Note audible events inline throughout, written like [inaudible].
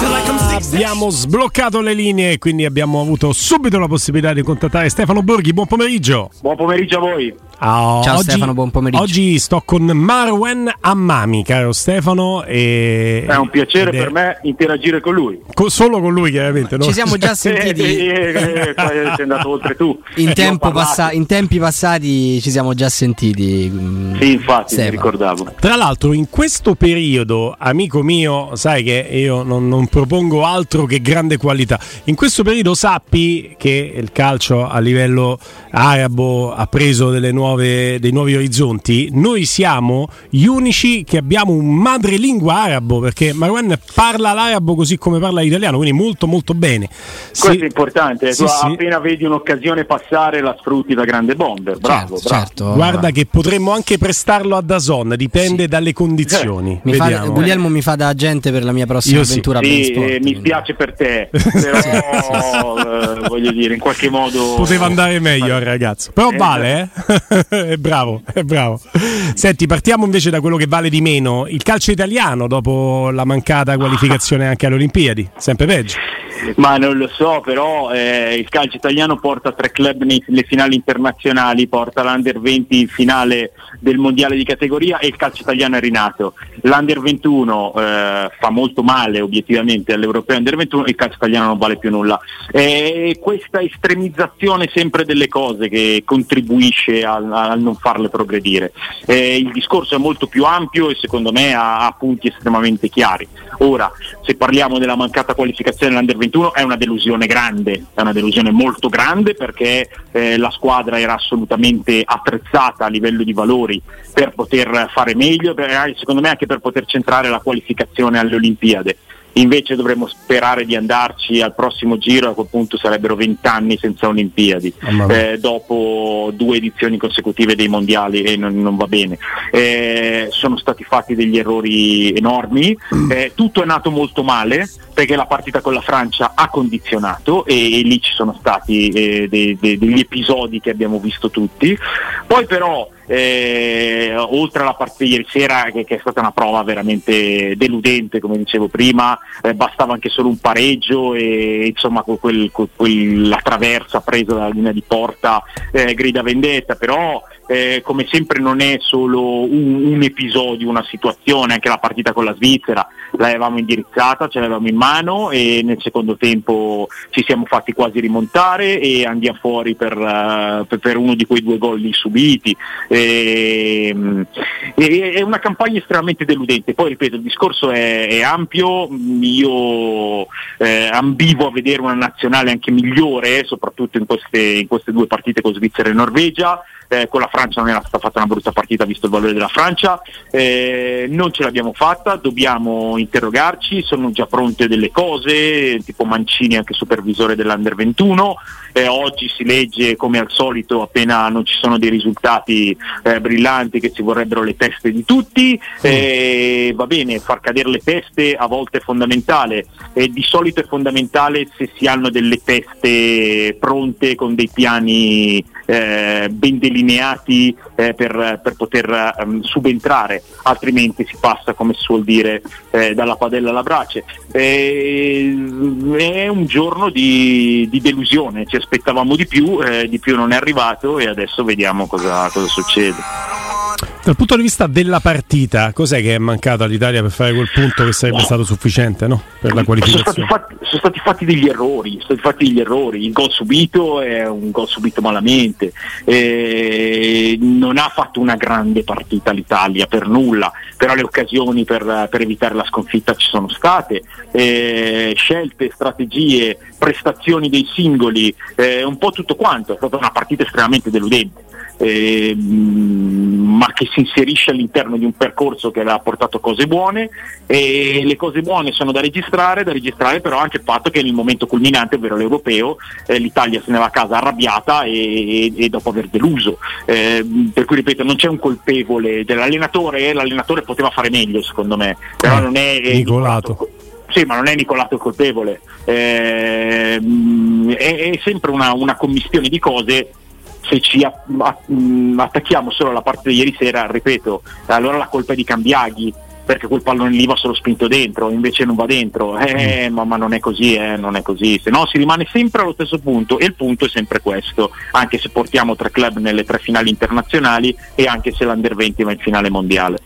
Abbiamo sbloccato le linee e quindi abbiamo avuto subito la possibilità di contattare Stefano Borghi. Buon pomeriggio. Buon pomeriggio a voi. Oh, Ciao oggi, Stefano, buon pomeriggio. Oggi sto con Marwen Ammami, caro Stefano. E... È un piacere per me interagire con lui. co- solo con lui, chiaramente. no? Ci siamo già [laughs] sentiti Eh, eh, eh, sei andato oltre tu. in, tempo passa- in tempi passati, ci siamo già sentiti. mm, Sì, infatti, mi Stefano. ricordavo. Tra l'altro, in questo periodo, amico mio, sai che io non, non propongo altro che grande qualità. In questo periodo sappi che il calcio a livello arabo ha preso delle nuove- dei nuovi orizzonti. Noi siamo gli unici che abbiamo un madrelingua arabo, perché Marwan parla l'arabo così come parla l'italiano, quindi molto molto bene. Questo è importante. Sì, tu sì. appena vedi un'occasione passare, la sfrutti da grande bomber. Bravo, certo, bravo. certo. Guarda che potremmo anche prestarlo a Dazon, dipende dalle condizioni. Mi fa- Vediamo. Guglielmo mi fa da agente per la mia prossima Io sì. avventura a Sì, Bensport, eh, mi spiace per te, [laughs] però eh, voglio dire, in qualche modo Poteva andare meglio al ragazzo. Però Eh, vale, eh? [laughs] è bravo, è bravo. Senti, partiamo invece da quello che vale di meno. Il calcio italiano dopo la mancata qualificazione anche alle Olimpiadi. Sempre peggio. Ma non lo so, però eh, il calcio italiano porta tre club nelle finali internazionali, porta l'Under 20 in finale del mondiale di categoria e il calcio italiano è rinato. L'Under 21 eh, fa molto male obiettivamente all'Europeo Under 21 e il calcio italiano non vale più nulla. È questa estremizzazione sempre delle cose che contribuisce al, al non farle progredire. Eh, il discorso è molto più ampio e secondo me ha, ha punti estremamente chiari. Ora, se parliamo della mancata qualificazione dell'Under 21 è una delusione grande, è una delusione molto grande perché eh, la squadra era assolutamente attrezzata a livello di valori per poter fare meglio, per- eh, secondo me anche per poter centrare la qualificazione alle Olimpiadi. Invece dovremmo sperare di andarci al prossimo giro, a quel punto sarebbero vent'anni senza Olimpiadi, mia. eh, dopo due edizioni consecutive dei mondiali e non, non va bene. Eh, sono stati fatti degli errori enormi, eh, tutto è nato molto male perché la partita con la Francia ha condizionato e, e lì ci sono stati eh, dei- dei- degli episodi che abbiamo visto tutti. Poi però eh, oltre alla partita di ieri sera che, che è stata una prova veramente deludente come dicevo prima, eh, bastava anche solo un pareggio e insomma con quel- con quella traversa presa dalla linea di porta eh, grida vendetta, però eh, come sempre non è solo un, un episodio, una situazione, anche la partita con la Svizzera l'avevamo indirizzata, ce l'avevamo in mano e nel secondo tempo ci siamo fatti quasi rimontare e andiamo fuori per, eh, per- uno di quei due gol lì subiti. Ehm, e- è una campagna estremamente deludente. Poi ripeto, il discorso è, è ampio, io eh, ambivo a vedere una nazionale anche migliore, soprattutto in queste, in queste due partite con Svizzera e Norvegia. Eh, con la Francia non era stata fatta una brutta partita visto il valore della Francia, Eh, non ce l'abbiamo fatta, dobbiamo interrogarci, sono già pronte delle cose, tipo Mancini anche supervisore dell'Under 21, Eh, oggi si legge come al solito appena non ci sono dei risultati eh, brillanti che ci vorrebbero le teste di tutti, Eh, va bene, far cadere le teste a volte è fondamentale, e di solito è fondamentale se si hanno delle teste pronte con dei piani eh, ben delineati eh, per, per poter ehm, subentrare, altrimenti si passa, come si suol dire, eh, dalla padella alla brace. È un giorno di, di delusione, ci aspettavamo di più, eh, di più non è arrivato e adesso vediamo cosa, cosa succede. Dal punto di vista della partita, cos'è che è mancato all'Italia per fare quel punto che sarebbe stato sufficiente no? per la Sono stati, qualificazione? fatti, sono stati fatti degli errori, sono stati fatti degli errori. Il gol subito è un gol subito malamente, Eh, non ha fatto una grande partita l'Italia per nulla, però le occasioni per, per evitare la sconfitta ci sono state, Eh, scelte, strategie, prestazioni dei singoli, eh, un po' tutto quanto, è stata una partita estremamente deludente. Eh, ma che si inserisce all'interno di un percorso che aveva portato cose buone e le cose buone sono da registrare, da registrare però anche il fatto che nel momento culminante, ovvero l'europeo, eh, l'Italia se ne va a casa arrabbiata e, e, dopo aver deluso. Eh, per cui ripeto, non c'è un colpevole dell'allenatore, l'allenatore poteva fare meglio secondo me, però Eh, non è Nicolato. sì, ma non è Nicolato il colpevole, Eh, è, è sempre una, una commistione di cose. Se ci a- a- mh, attacchiamo solo alla parte di ieri sera, ripeto, allora la colpa è di Cambiaghi, perché quel pallone lì va solo spinto dentro, invece non va dentro. Eh, ma, ma non è così, eh, non è così. Se no si rimane sempre allo stesso punto e il punto è sempre questo, anche se portiamo tre club nelle tre finali internazionali e anche se l'Under 20 va in finale mondiale.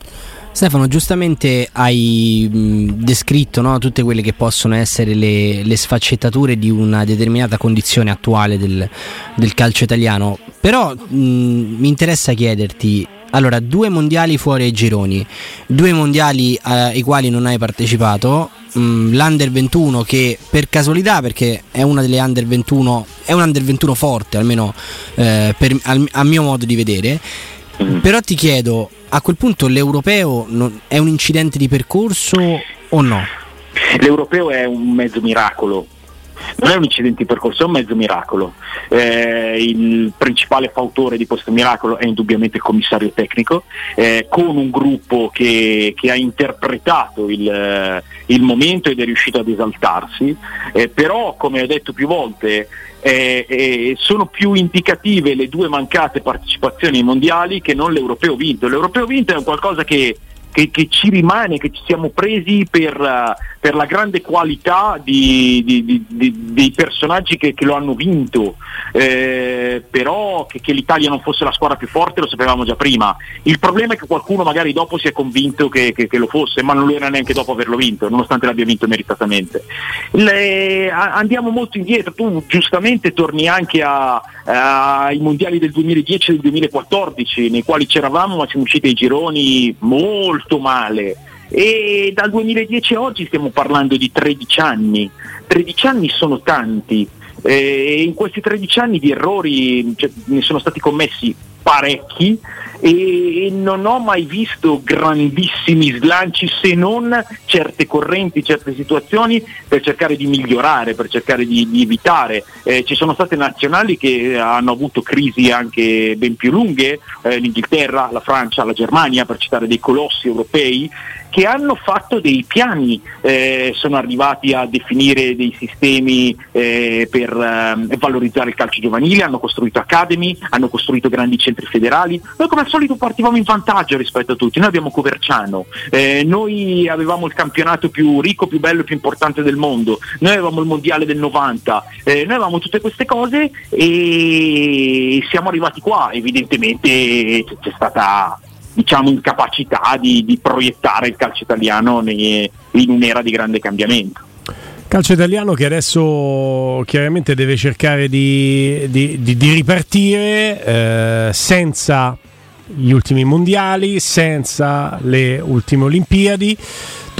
Stefano, giustamente hai mh, descritto no, tutte quelle che possono essere le, le sfaccettature di una determinata condizione attuale del, del calcio italiano, però mh, mi interessa chiederti, allora, due mondiali fuori ai gironi, due mondiali eh, ai quali non hai partecipato, mh, l'Under 21 che per casualità, perché è una delle Under 21, è un Under 21 forte, almeno eh, per- al- a mio modo di vedere, però ti chiedo, a quel punto l'europeo non- è un incidente di percorso o no? L'europeo è un mezzo miracolo, non è un incidente di percorso, è un mezzo miracolo. Eh, il principale fautore di questo miracolo è indubbiamente il commissario tecnico, eh, con un gruppo che, che ha interpretato il, eh, il momento ed è riuscito ad esaltarsi, eh, però come ho detto più volte eh, eh, sono più indicative le due mancate partecipazioni ai mondiali che non l'europeo vinto. L'europeo vinto è qualcosa che che, che ci rimane, che ci siamo presi per, eh, per la grande qualità di- di- di- dei personaggi che, che lo hanno vinto, Eh, però che, che l'Italia non fosse la squadra più forte lo sapevamo già prima. Il problema è che qualcuno magari dopo si è convinto che, che- lo fosse, ma non lo era neanche dopo averlo vinto, nonostante l'abbia vinto meritatamente. Le- a- andiamo molto indietro, tu giustamente torni anche a- ai mondiali del 2010 e del 2014, nei quali c'eravamo ma siamo usciti ai gironi molto male. E dal 2010 a oggi stiamo parlando di 13 anni. 13 anni sono tanti. E in questi 13 anni di errori cioè, ne sono stati commessi parecchi e non ho mai visto grandissimi slanci se non certe correnti, certe situazioni per cercare di migliorare, per cercare di, di evitare. Eh, ci sono state nazionali che hanno avuto crisi anche ben più lunghe, eh, l'Inghilterra, la Francia, la Germania, per citare dei colossi europei, che hanno fatto dei piani, eh, sono arrivati a definire dei sistemi eh, per ehm, valorizzare il calcio giovanile, hanno costruito academy, hanno costruito grandi centri federali. Noi come al solito partivamo in vantaggio rispetto a tutti, noi abbiamo Coverciano, eh, noi avevamo il campionato più ricco, più bello più importante del mondo, noi avevamo il mondiale del 90, eh, noi avevamo tutte queste cose e siamo arrivati qua, evidentemente c'è stata diciamo incapacità di, di proiettare il calcio italiano nei- in un'era di grande cambiamento. Calcio italiano che adesso chiaramente deve cercare di, di- di- di ripartire eh, senza gli ultimi mondiali, senza le ultime Olimpiadi.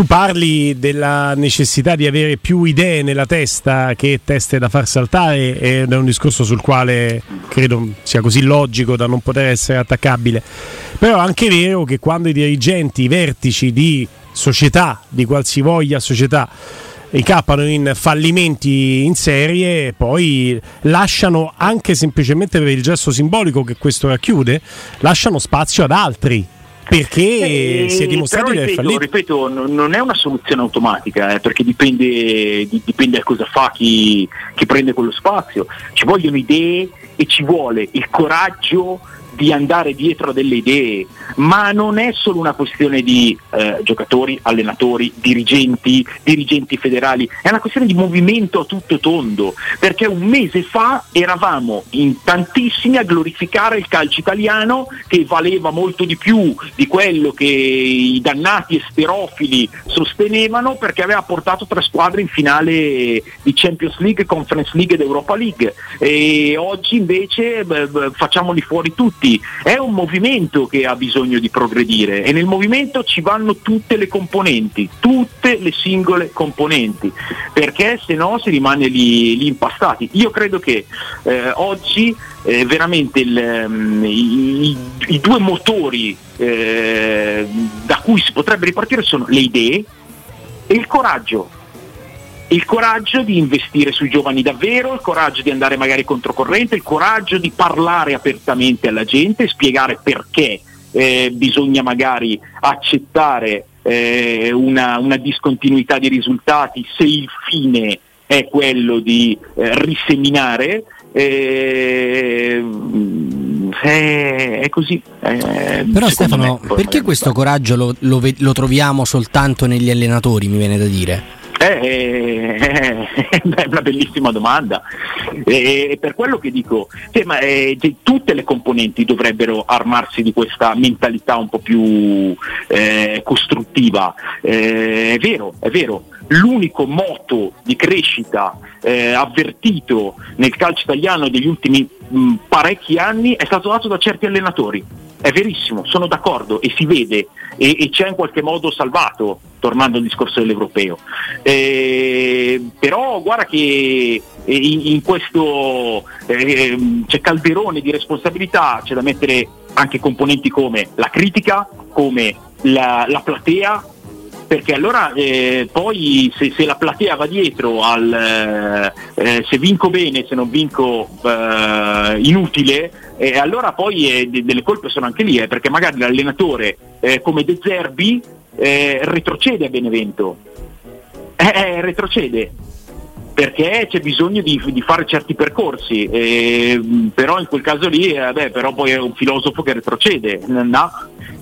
Tu parli della necessità di avere più idee nella testa che teste da far saltare ed è un discorso sul quale credo sia così logico da non poter essere attaccabile. Però è anche vero che quando i dirigenti, i vertici di società, di qualsivoglia società, incappano in fallimenti in serie, poi lasciano anche semplicemente per il gesto simbolico che questo racchiude, lasciano spazio ad altri. Perché Eh, si è dimostrato però di aver ripeto, fallito. ripeto, non non è una soluzione automatica, eh, perché dipende, di- dipende da cosa fa chi, chi prende quello spazio. Ci vogliono idee e ci vuole il coraggio di andare dietro a delle idee, ma non è solo una questione di eh, giocatori, allenatori, dirigenti, dirigenti federali, è una questione di movimento a tutto tondo, perché un mese fa eravamo in tantissimi a glorificare il calcio italiano che valeva molto di più di quello che i dannati esterofili sostenevano perché aveva portato tre squadre in finale di Champions League, Conference League ed Europa League. E oggi invece beh, facciamoli fuori tutti tutti, è un movimento che ha bisogno di progredire e nel movimento ci vanno tutte le componenti, tutte le singole componenti, perché se no si rimane lì, lì impastati. Io credo che eh, oggi eh, veramente il, um, i, i, due motori eh, da cui si potrebbe ripartire sono le idee e il coraggio il coraggio di investire sui giovani davvero, il coraggio di andare magari controcorrente, il coraggio di parlare apertamente alla gente, spiegare perché eh, bisogna magari accettare eh, una, una, discontinuità di risultati se il fine è quello di eh, riseminare. Eh, è così. Però Stefano, me, perché questo coraggio lo, lo, lo troviamo soltanto negli allenatori, mi viene da dire? Eh, eh, [laughs] è una bellissima domanda. E per quello che dico, cioè, ma, eh, tutte le componenti dovrebbero armarsi di questa mentalità un po' più eh, costruttiva. Eh, è vero, è vero. L'unico moto di crescita eh, avvertito nel calcio italiano degli ultimi mh, parecchi anni è stato dato da certi allenatori. È verissimo, sono d'accordo e si vede e, e c'è in qualche modo salvato tornando al discorso dell'europeo. Eh, però guarda che eh, in, in questo eh, c'è calderone di responsabilità, c'è da mettere anche componenti come la critica, come la, la platea, perché allora eh, poi se, se, la platea va dietro al eh, eh se vinco bene, se non vinco eh, inutile, eh, allora poi de- delle colpe sono anche lì, perché magari l'allenatore come De Zerbi eh, retrocede a Benevento, eh, eh, retrocede perché c'è bisogno di, di fare certi percorsi, eh, però in quel caso lì, eh, però poi è un filosofo che retrocede. No?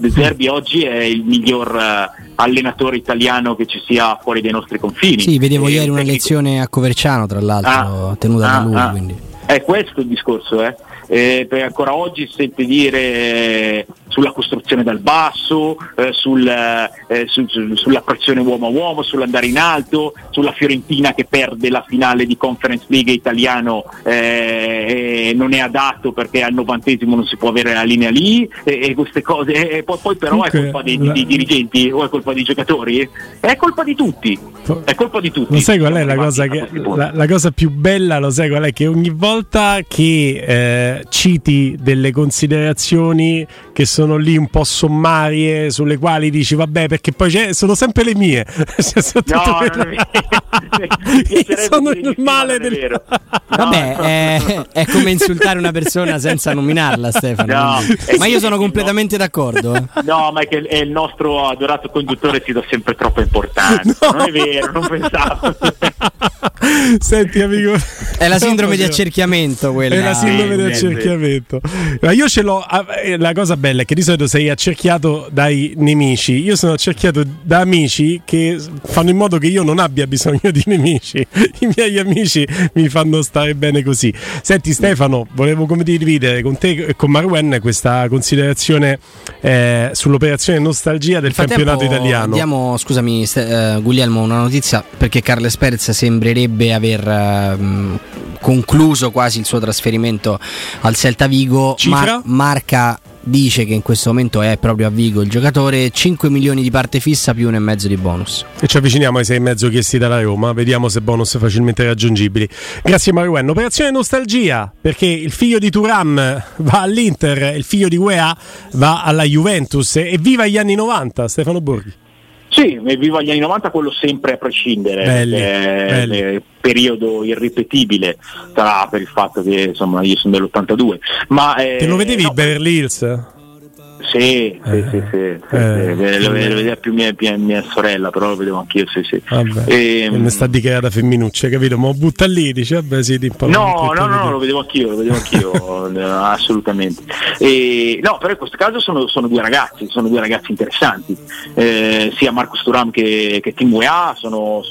De Zerbi oggi è il miglior uh, allenatore italiano che ci sia fuori dai nostri confini. Sì, vedevo eh, ieri una lezione a Coverciano, tra l'altro, ah, tenuta ah, da lui. Ah, quindi. È questo il discorso, eh? eh, ancora oggi sente dire eh, sulla costruzione dal basso, eh, sul, eh, su, su, sulla pressione uomo a uomo, sull'andare in alto, sulla Fiorentina che perde la finale di Conference League italiano eh, non è adatto perché al novantesimo non si può avere la linea lì e, queste cose. E poi, poi, però Comunque, è colpa dei, dei, dirigenti o è colpa dei giocatori? È colpa di tutti. È colpa di tutti. Lo sai qual è la cosa, che, la, la cosa più bella? Lo sai qual è? Che ogni volta che eh, citi delle considerazioni che sono lì un po' sommarie, sulle quali dici vabbè perché poi sono sempre le mie. [laughs] sono no, [laughs] sono il male del... [laughs] Vabbè, è, è, come insultare una persona senza nominarla Stefano. No, ma io sono completamente d'accordo. Eh. No, ma è che il nostro adorato conduttore si dà sempre troppa importanza. No. Non è vero, non pensavo. Senti amico. È la sindrome di accerchiamento quella. È la sindrome di accerchiamento accerchiamento. Ma io ce l'ho. Ah, eh, la cosa bella è che di solito sei accerchiato dai nemici. Io sono accerchiato da amici che fanno in modo che io non abbia bisogno di nemici. [laughs] I miei amici mi fanno stare bene così. Senti, Stefano, volevo come dividere con te e con Marwen questa considerazione eh, sull'operazione nostalgia del campionato italiano. Diamo, scusami, uh, Guglielmo, una notizia perché Carles Perez sembrerebbe aver uh, concluso quasi il suo trasferimento al Celta Vigo. Ma- marca dice che in questo momento è proprio a Vigo il giocatore 5 milioni di parte fissa più un e mezzo di bonus. E ci avviciniamo ai 6 e mezzo chiesti dalla Roma vediamo se bonus facilmente raggiungibili. Grazie Maruen operazione nostalgia perché il figlio di Turam va all'Inter il figlio di Guea va alla Juventus. E viva gli anni 90 Stefano Borghi sì, viva gli anni 90 quello sempre a prescindere, belli, è, belli. periodo irripetibile, sarà per il fatto che insomma io sono dell'82. Ma, eh, Te lo vedevi no, Beverly Hills? Sì, sì, eh, sì, sì, eh, sì, lo, vedeva più mia, mia, sorella, però lo vedevo anch'io, sì, sì. Vabbè, e, ehm, mi sta di che era femminuccia, capito? Ma butta lì, dice, vabbè, sì, ti No, no, no, no, lo vedevo anch'io, lo vedevo anch'io, [laughs] assolutamente. No, però in questo caso sono, sono, due ragazzi, sono due ragazzi interessanti, eh, sia Marcus Turam che, che Tim Wea, sono,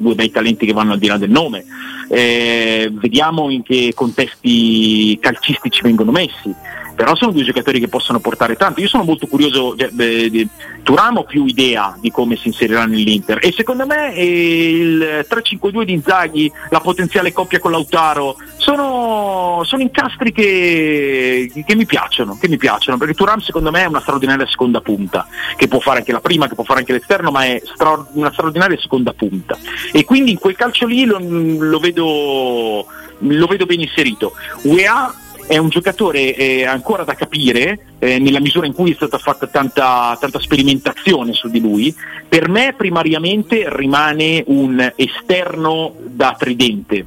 due bei talenti che vanno al di là del nome. Eh, vediamo in che contesti calcistici vengono messi però sono due giocatori che possono portare tanto. Io sono molto curioso, cioè, beh, Turam ho più idea di come si inserirà nell'Inter e secondo me eh, il 3-5-2 di Inzaghi, la potenziale coppia con Lautaro, sono, sono incastri che, che, mi piacciono, che mi piacciono, perché Turam secondo me è una straordinaria seconda punta, che può fare anche la prima, che può fare anche l'esterno, ma è stra- una straordinaria seconda punta. E quindi in quel calcio lì lo, lo, vedo, lo vedo ben inserito. UEA è un giocatore eh, ancora da capire eh, nella misura in cui è stata fatta tanta, tanta, sperimentazione su di lui. Per me primariamente rimane un esterno da tridente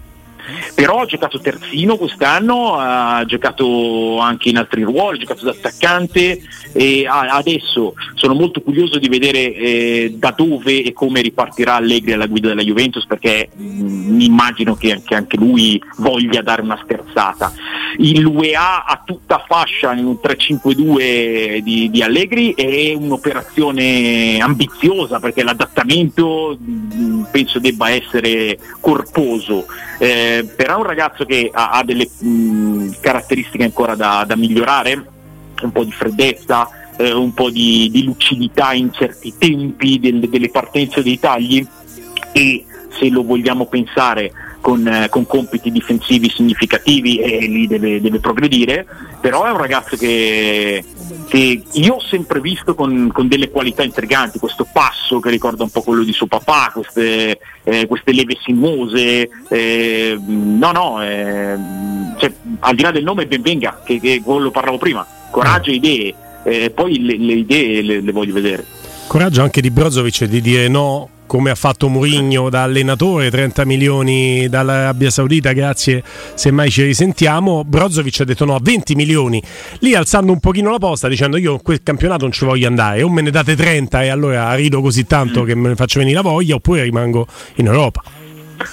però ha giocato terzino quest'anno, ha giocato anche in altri ruoli, ha giocato da attaccante e adesso sono molto curioso di vedere eh, da dove e come ripartirà Allegri alla guida della Juventus perché mm, mi immagino che, che, anche lui voglia dare una sterzata. Il UEA a tutta fascia in un 3-5-2 di, di Allegri è un'operazione ambiziosa perché l'adattamento mm, penso debba essere corposo. Eh, però è un ragazzo che ha, ha delle mh, caratteristiche ancora da, da, migliorare, un po' di freddezza, eh, un po' di, di, lucidità in certi tempi del, delle partenze dei tagli e se lo vogliamo pensare con, eh, con compiti difensivi significativi e lì deve, deve, progredire, però è un ragazzo che, che io ho sempre visto con, con, delle qualità intriganti, questo passo che ricorda un po' quello di suo papà, queste, eh, queste leve sinuose, eh, no no, eh, cioè, al di là del nome ben venga, che, che quello parlavo prima, coraggio e idee, eh, poi le, le idee le, le voglio vedere. Coraggio anche di Brozovic di dire no come ha fatto Mourinho da allenatore, 30 milioni dall'Arabia Saudita, grazie se mai ci risentiamo. Brozovic ha detto no a 20 milioni, lì alzando un pochino la posta dicendo io quel campionato non ci voglio andare, o me ne date 30 e allora rido così tanto che me ne faccio venire la voglia, oppure rimango in Europa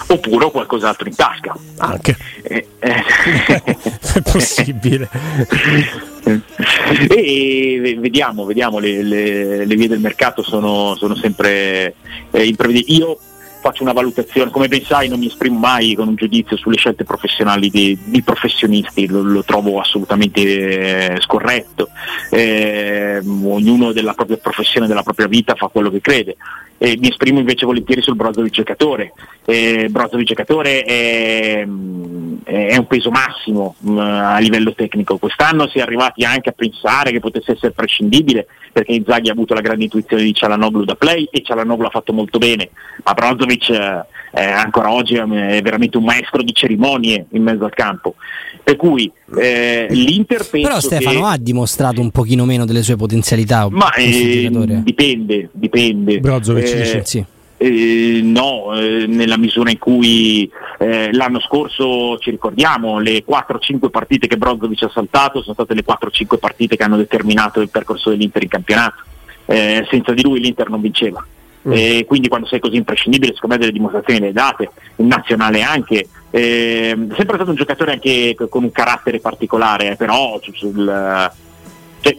oppure qualcos'altro in tasca. Anche. Eh, eh. [laughs] È possibile. [laughs] [laughs] e vediamo, vediamo le, le, le, vie del mercato sono, sono sempre eh, imprevedibili. Io faccio una valutazione, come ben sai non mi esprimo mai con un giudizio sulle scelte professionali di, di professionisti, lo, lo, trovo assolutamente eh, scorretto, eh, ognuno della propria professione, della propria vita fa quello che crede. Eh, mi esprimo invece volentieri sul Brozovic giocatore. Eh, Brozovic giocatore è, è, un peso massimo mh, mm, a livello tecnico. Quest'anno si è arrivati anche a pensare che potesse essere prescindibile perché Inzaghi ha avuto la grande intuizione di Cialanoglu da play e Cialanoglu ha fatto molto bene, ma Brozovic eh, ancora oggi è veramente un maestro di cerimonie in mezzo al campo. Per cui eh, l'Inter penso Però Stefano che... ha dimostrato un pochino meno delle sue potenzialità. Ma eh, dipende, dipende. Brozovic eh, dice sì. Eh, no, eh, nella misura in cui eh, l'anno scorso ci ricordiamo le 4-5 partite che Brozovic ha saltato sono state le 4-5 partite che hanno determinato il percorso dell'Inter in campionato. Eh, senza di lui l'Inter non vinceva. Mm. E quindi quando sei così imprescindibile, secondo me delle dimostrazioni le date, in nazionale anche. Eh, sempre stato un giocatore anche con un carattere particolare, però sul, cioè,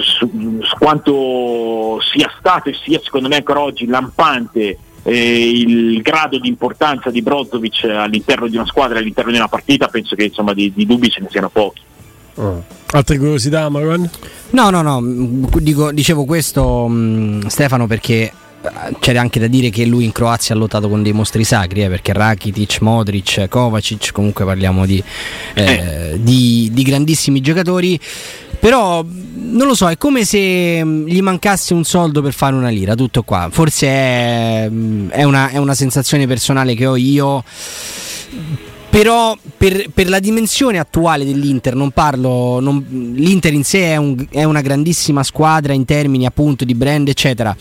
su, su quanto sia stato e sia secondo me ancora oggi lampante eh, il grado di importanza di Brozovic all'interno di una squadra, all'interno di una partita, penso che insomma di, di dubbi ce ne siano pochi. Oh. Altre curiosità, Marwan? No, no, no, dico, dicevo questo mh, Stefano perché c'è anche da dire che lui in Croazia ha lottato con dei mostri sacri, eh, perché Rakitic, Modric, Kovacic, comunque parliamo di, eh, eh. di, di grandissimi giocatori. Però non lo so, è come se gli mancasse un soldo per fare una lira, tutto qua. Forse è, è, una, è una sensazione personale che ho io però per, per, la dimensione attuale dell'Inter, non parlo, non, l'Inter in sé è, un, è, una grandissima squadra in termini appunto di brand, eccetera.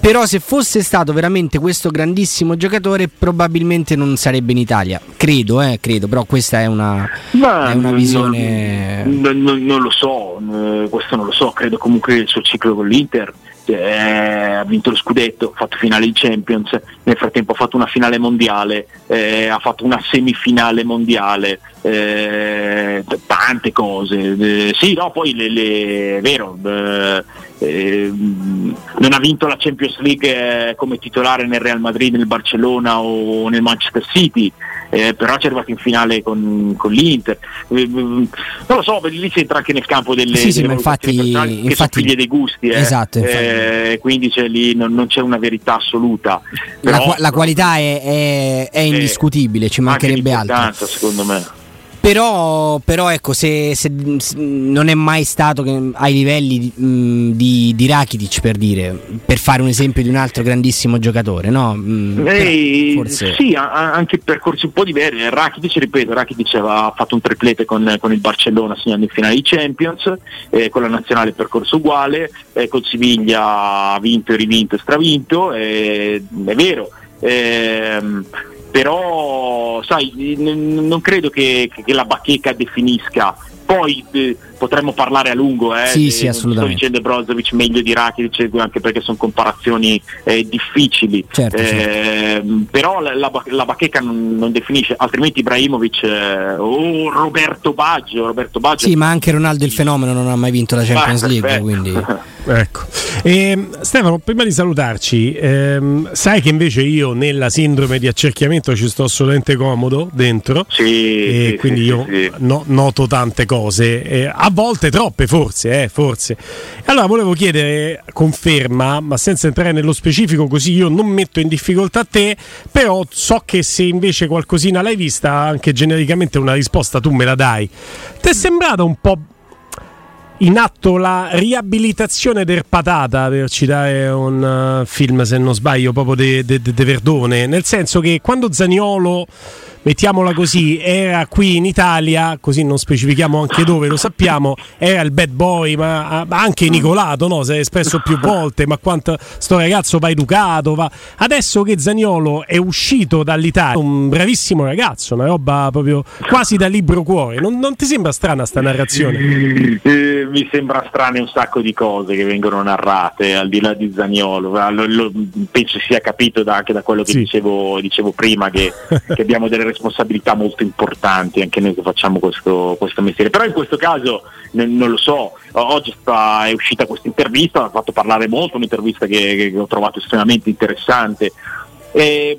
Però se fosse stato veramente questo grandissimo giocatore, probabilmente non sarebbe in Italia. Credo, eh, credo, però questa è una, è una visione. Non, non, non, lo so, eh, questo non lo so, credo comunque il suo ciclo con l'Inter eh, ha vinto lo scudetto, ha fatto finale di Champions, nel frattempo ha fatto una finale mondiale, eh, ha fatto una semifinale mondiale, eh, tante cose. Eh, sì, no, poi le, le, è vero, eh, ehm, non ha vinto la Champions League eh, come titolare nel Real Madrid, nel Barcellona o nel Manchester City. Eh, però ci è arrivato in finale con, con l'Inter. Eh, non lo so, lì si entra anche nel campo delle, sì, sì, delle infatti, che infatti, sono figlie dei gusti. Eh. Esatto, eh, quindi c'è lì, non, non, c'è una verità assoluta. Però, la, la, qualità è, è, è indiscutibile, ci mancherebbe altro. secondo me. Però, però ecco, se, se, se, non è mai stato ai livelli di, mh, di, di, Rakitic per dire, per fare un esempio di un altro grandissimo giocatore, no? Mh, Ehi, forse... Sì, ha, anche percorsi un po' diversi. Rakitic, ripeto, Rakitic aveva fatto un triplete con, con il Barcellona segnando in finale di Champions, eh, con la nazionale percorso uguale, eh, con Siviglia ha vinto e rivinto e stravinto, eh, è vero. Ehm, però sai, n- non credo che, che la bacheca definisca. Poi eh, potremmo parlare a lungo, eh, sì, sì, assolutamente. sto dicendo Brozovic meglio di Rakitic anche perché sono comparazioni eh, difficili, certo, eh, certo. però la, la, la bacheca non, non, definisce, altrimenti Ibrahimovic eh, o Roberto Baggio, Roberto Baggio. Sì, ma anche Ronaldo il fenomeno non ha mai vinto la Champions League, quindi... [laughs] ecco. E, Stefano, prima di salutarci, ehm, sai che invece io nella sindrome di accerchiamento ci sto assolutamente comodo dentro, sì, e sì, quindi sì, io no, noto tante cose, eh, volte troppe forse, eh, forse. Allora volevo chiedere conferma, ma senza entrare nello specifico così io non metto in difficoltà te, però so che se invece qualcosina l'hai vista, anche genericamente una risposta tu me la dai. Ti è sembrata un po' in atto la riabilitazione del Patata, per citare un uh, film se non sbaglio proprio di Verdone, nel senso che quando Zaniolo mettiamola così, era qui in Italia, così non specifichiamo anche dove, lo sappiamo, era il bad boy, ma anche Nicolato, no? Si è espresso più volte, ma quanto sto ragazzo va educato, va... Adesso che Zaniolo è uscito dall'Italia, un bravissimo ragazzo, una roba proprio quasi da libro cuore, non, non ti sembra strana sta narrazione? Eh, mi sembra strane un sacco di cose che vengono narrate, al di là di Zaniolo, lo, lo, penso sia capito da, anche da quello che sì. dicevo, dicevo, prima, che, [laughs] che abbiamo delle responsabilità molto importanti anche noi che facciamo questo, questo mestiere. Però in questo caso n- non lo so, oggi sta, è uscita questa intervista, ha fatto parlare molto, un'intervista che, che ho trovato estremamente interessante. E,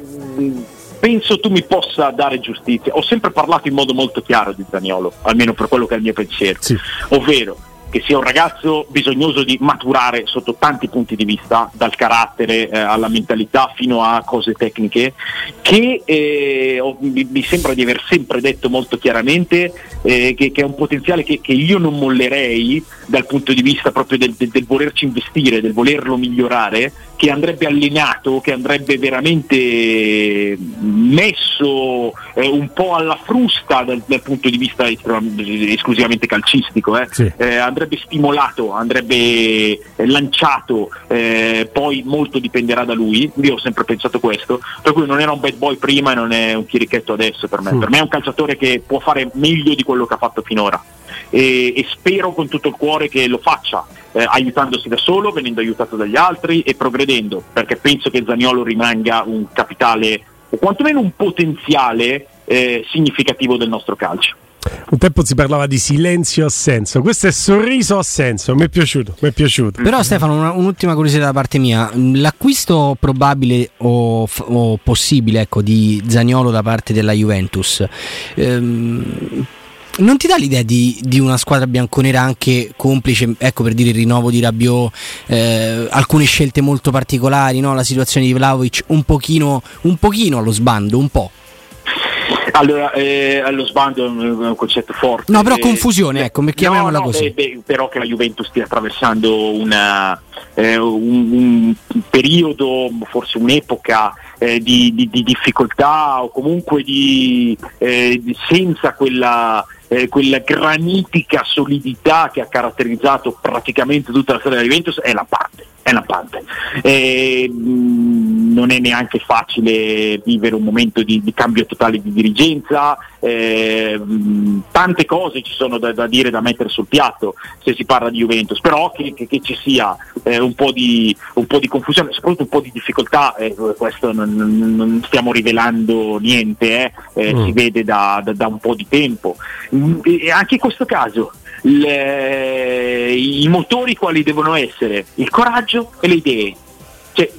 mm, penso tu mi possa dare giustizia. Ho sempre parlato in modo molto chiaro di Zaniolo, almeno per quello che è il mio pensiero, sì. ovvero che sia un ragazzo bisognoso di maturare sotto tanti punti di vista, dal carattere eh, alla mentalità fino a cose tecniche, che eh, mi, mi, sembra di aver sempre detto molto chiaramente eh, che, che, è un potenziale che, che, io non mollerei dal punto di vista proprio del, del, del volerci investire, del volerlo migliorare, che andrebbe allenato, che andrebbe veramente messo eh, un po' alla frusta dal, dal punto di vista esclusivamente calcistico, eh. sì. eh, andrebbe stimolato, andrebbe eh, lanciato, eh, poi molto dipenderà da lui, io ho sempre pensato questo, per cui non era un bad boy prima e non è un chirichetto adesso per me, mm. per me è un calciatore che può fare meglio di quello che ha fatto finora e, e spero con tutto il cuore che lo faccia eh, aiutandosi da solo, venendo aiutato dagli altri e progredendo, perché penso che Zagnolo rimanga un capitale o quantomeno un potenziale eh, significativo del nostro calcio. Un tempo si parlava di silenzio assenso, questo è sorriso assenso, mi è piaciuto, mi è piaciuto. Però Stefano, una, un'ultima curiosità da parte mia, l'acquisto probabile o, o possibile ecco, di Zagnolo da parte della Juventus, ehm, non ti dà l'idea di, di, una squadra bianconera anche complice, ecco per dire il rinnovo di Rabiot, eh, alcune scelte molto particolari, no? la situazione di Vlaovic un pochino, un pochino allo sbando, un po'? Allora, eh, allo sbando è un, concetto forte. No, però eh, confusione, ecco, chiamiamola no, così. Beh, beh, però che la Juventus stia attraversando una, eh, un, un, periodo, forse un'epoca eh, di, di, di, difficoltà o comunque di, eh, senza quella eh, quella granitica solidità che ha caratterizzato praticamente tutta la storia della Juventus è lampante, è lampante. Eh, non è neanche facile vivere un momento di, di cambio totale di dirigenza, eh, tante cose ci sono da, da, dire, da mettere sul piatto se si parla di Juventus, però che, che, che ci sia eh, un po, di, un, po di, confusione, soprattutto un po' di difficoltà, eh, questo non, non, stiamo rivelando niente, eh, mm. si vede da, da, da, un po' di tempo. Mm, e anche in questo caso le, i motori quali devono essere? Il coraggio e le idee. Cioè,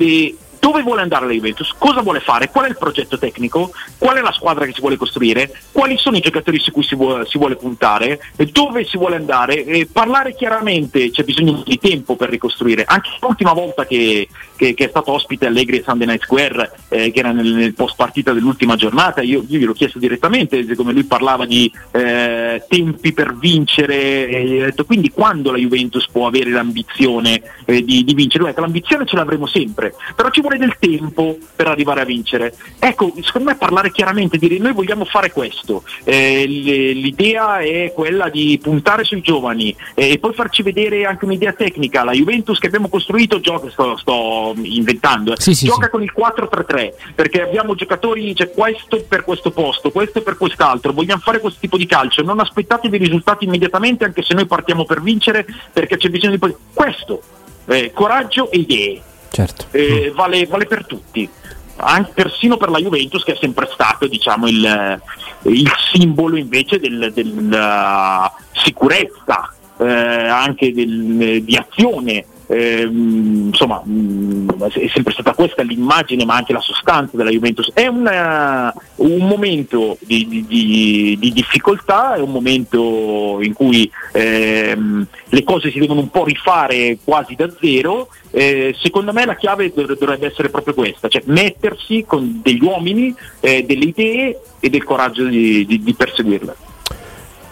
dove vuole andare la Juventus, cosa vuole fare, qual è il progetto tecnico, qual è la squadra che si vuole costruire, quali sono i giocatori su cui si vuole, si vuole puntare, dove si vuole andare, parlare chiaramente, c'è bisogno di tempo per ricostruire. Anche l'ultima volta che, che, che è stato ospite Allegri a Sunday Night Square, eh, che era nel, nel, post partita dell'ultima giornata, io, io gliel'ho chiesto direttamente, come lui parlava di eh, tempi per vincere, e ho detto quindi quando la Juventus può avere l'ambizione eh, di, di, vincere? Lui l'ambizione ce l'avremo sempre, però ci vuole del tempo per arrivare a vincere. Ecco, secondo me parlare chiaramente, dire noi vogliamo fare questo, eh, l'idea è quella di puntare sui giovani eh, e poi farci vedere anche un'idea tecnica, la Juventus che abbiamo costruito gioca, sto, sto inventando, eh. sì, sì, gioca sì. con il 4-3-3 perché abbiamo giocatori, c'è questo per questo posto, questo per quest'altro, vogliamo fare questo tipo di calcio, non aspettatevi i risultati immediatamente anche se noi partiamo per vincere perché c'è bisogno di... Questo, eh, coraggio e idee certo. eh, vale, vale, per tutti, anche, persino per la Juventus che è sempre stato diciamo, il, il, simbolo invece della del, sicurezza, eh, anche del, di azione eh, insomma mh, è sempre stata questa l'immagine ma anche la sostanza della Juventus. È una, un momento di, di, di, di, difficoltà è un momento in cui ehm, le cose si devono un po' rifare quasi da zero. Eh, secondo me la chiave dovrebbe essere proprio questa cioè mettersi con degli uomini eh, delle idee e del coraggio di, perseguirle.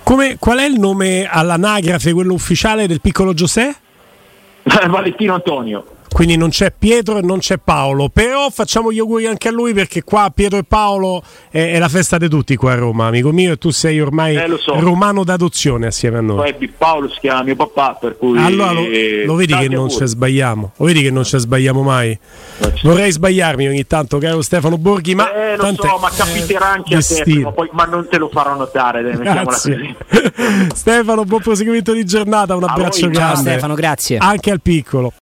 Come, qual è il nome all'anagrafe, quello ufficiale del piccolo Giuseppe? [laughs] Valentino Antonio. Quindi non c'è Pietro e non c'è Paolo, però facciamo gli auguri anche a lui perché qua Pietro e Paolo è, è la festa di tutti qua a Roma, amico mio, e tu sei ormai eh, so. romano d'adozione assieme a noi. Poi Paolo si chiama mio papà, per cui... Allora lo, lo vedi che non ci sbagliamo, lo vedi che non ci sbagliamo mai. Vorrei sbagliarmi ogni tanto, caro Stefano Borghi, ma... Eh, lo so, ma capiterà anche a te, prima, poi, ma non te lo farò notare, [laughs] Stefano, buon proseguimento di giornata, un abbraccio grande. Ciao Stefano, grazie. Anche al piccolo.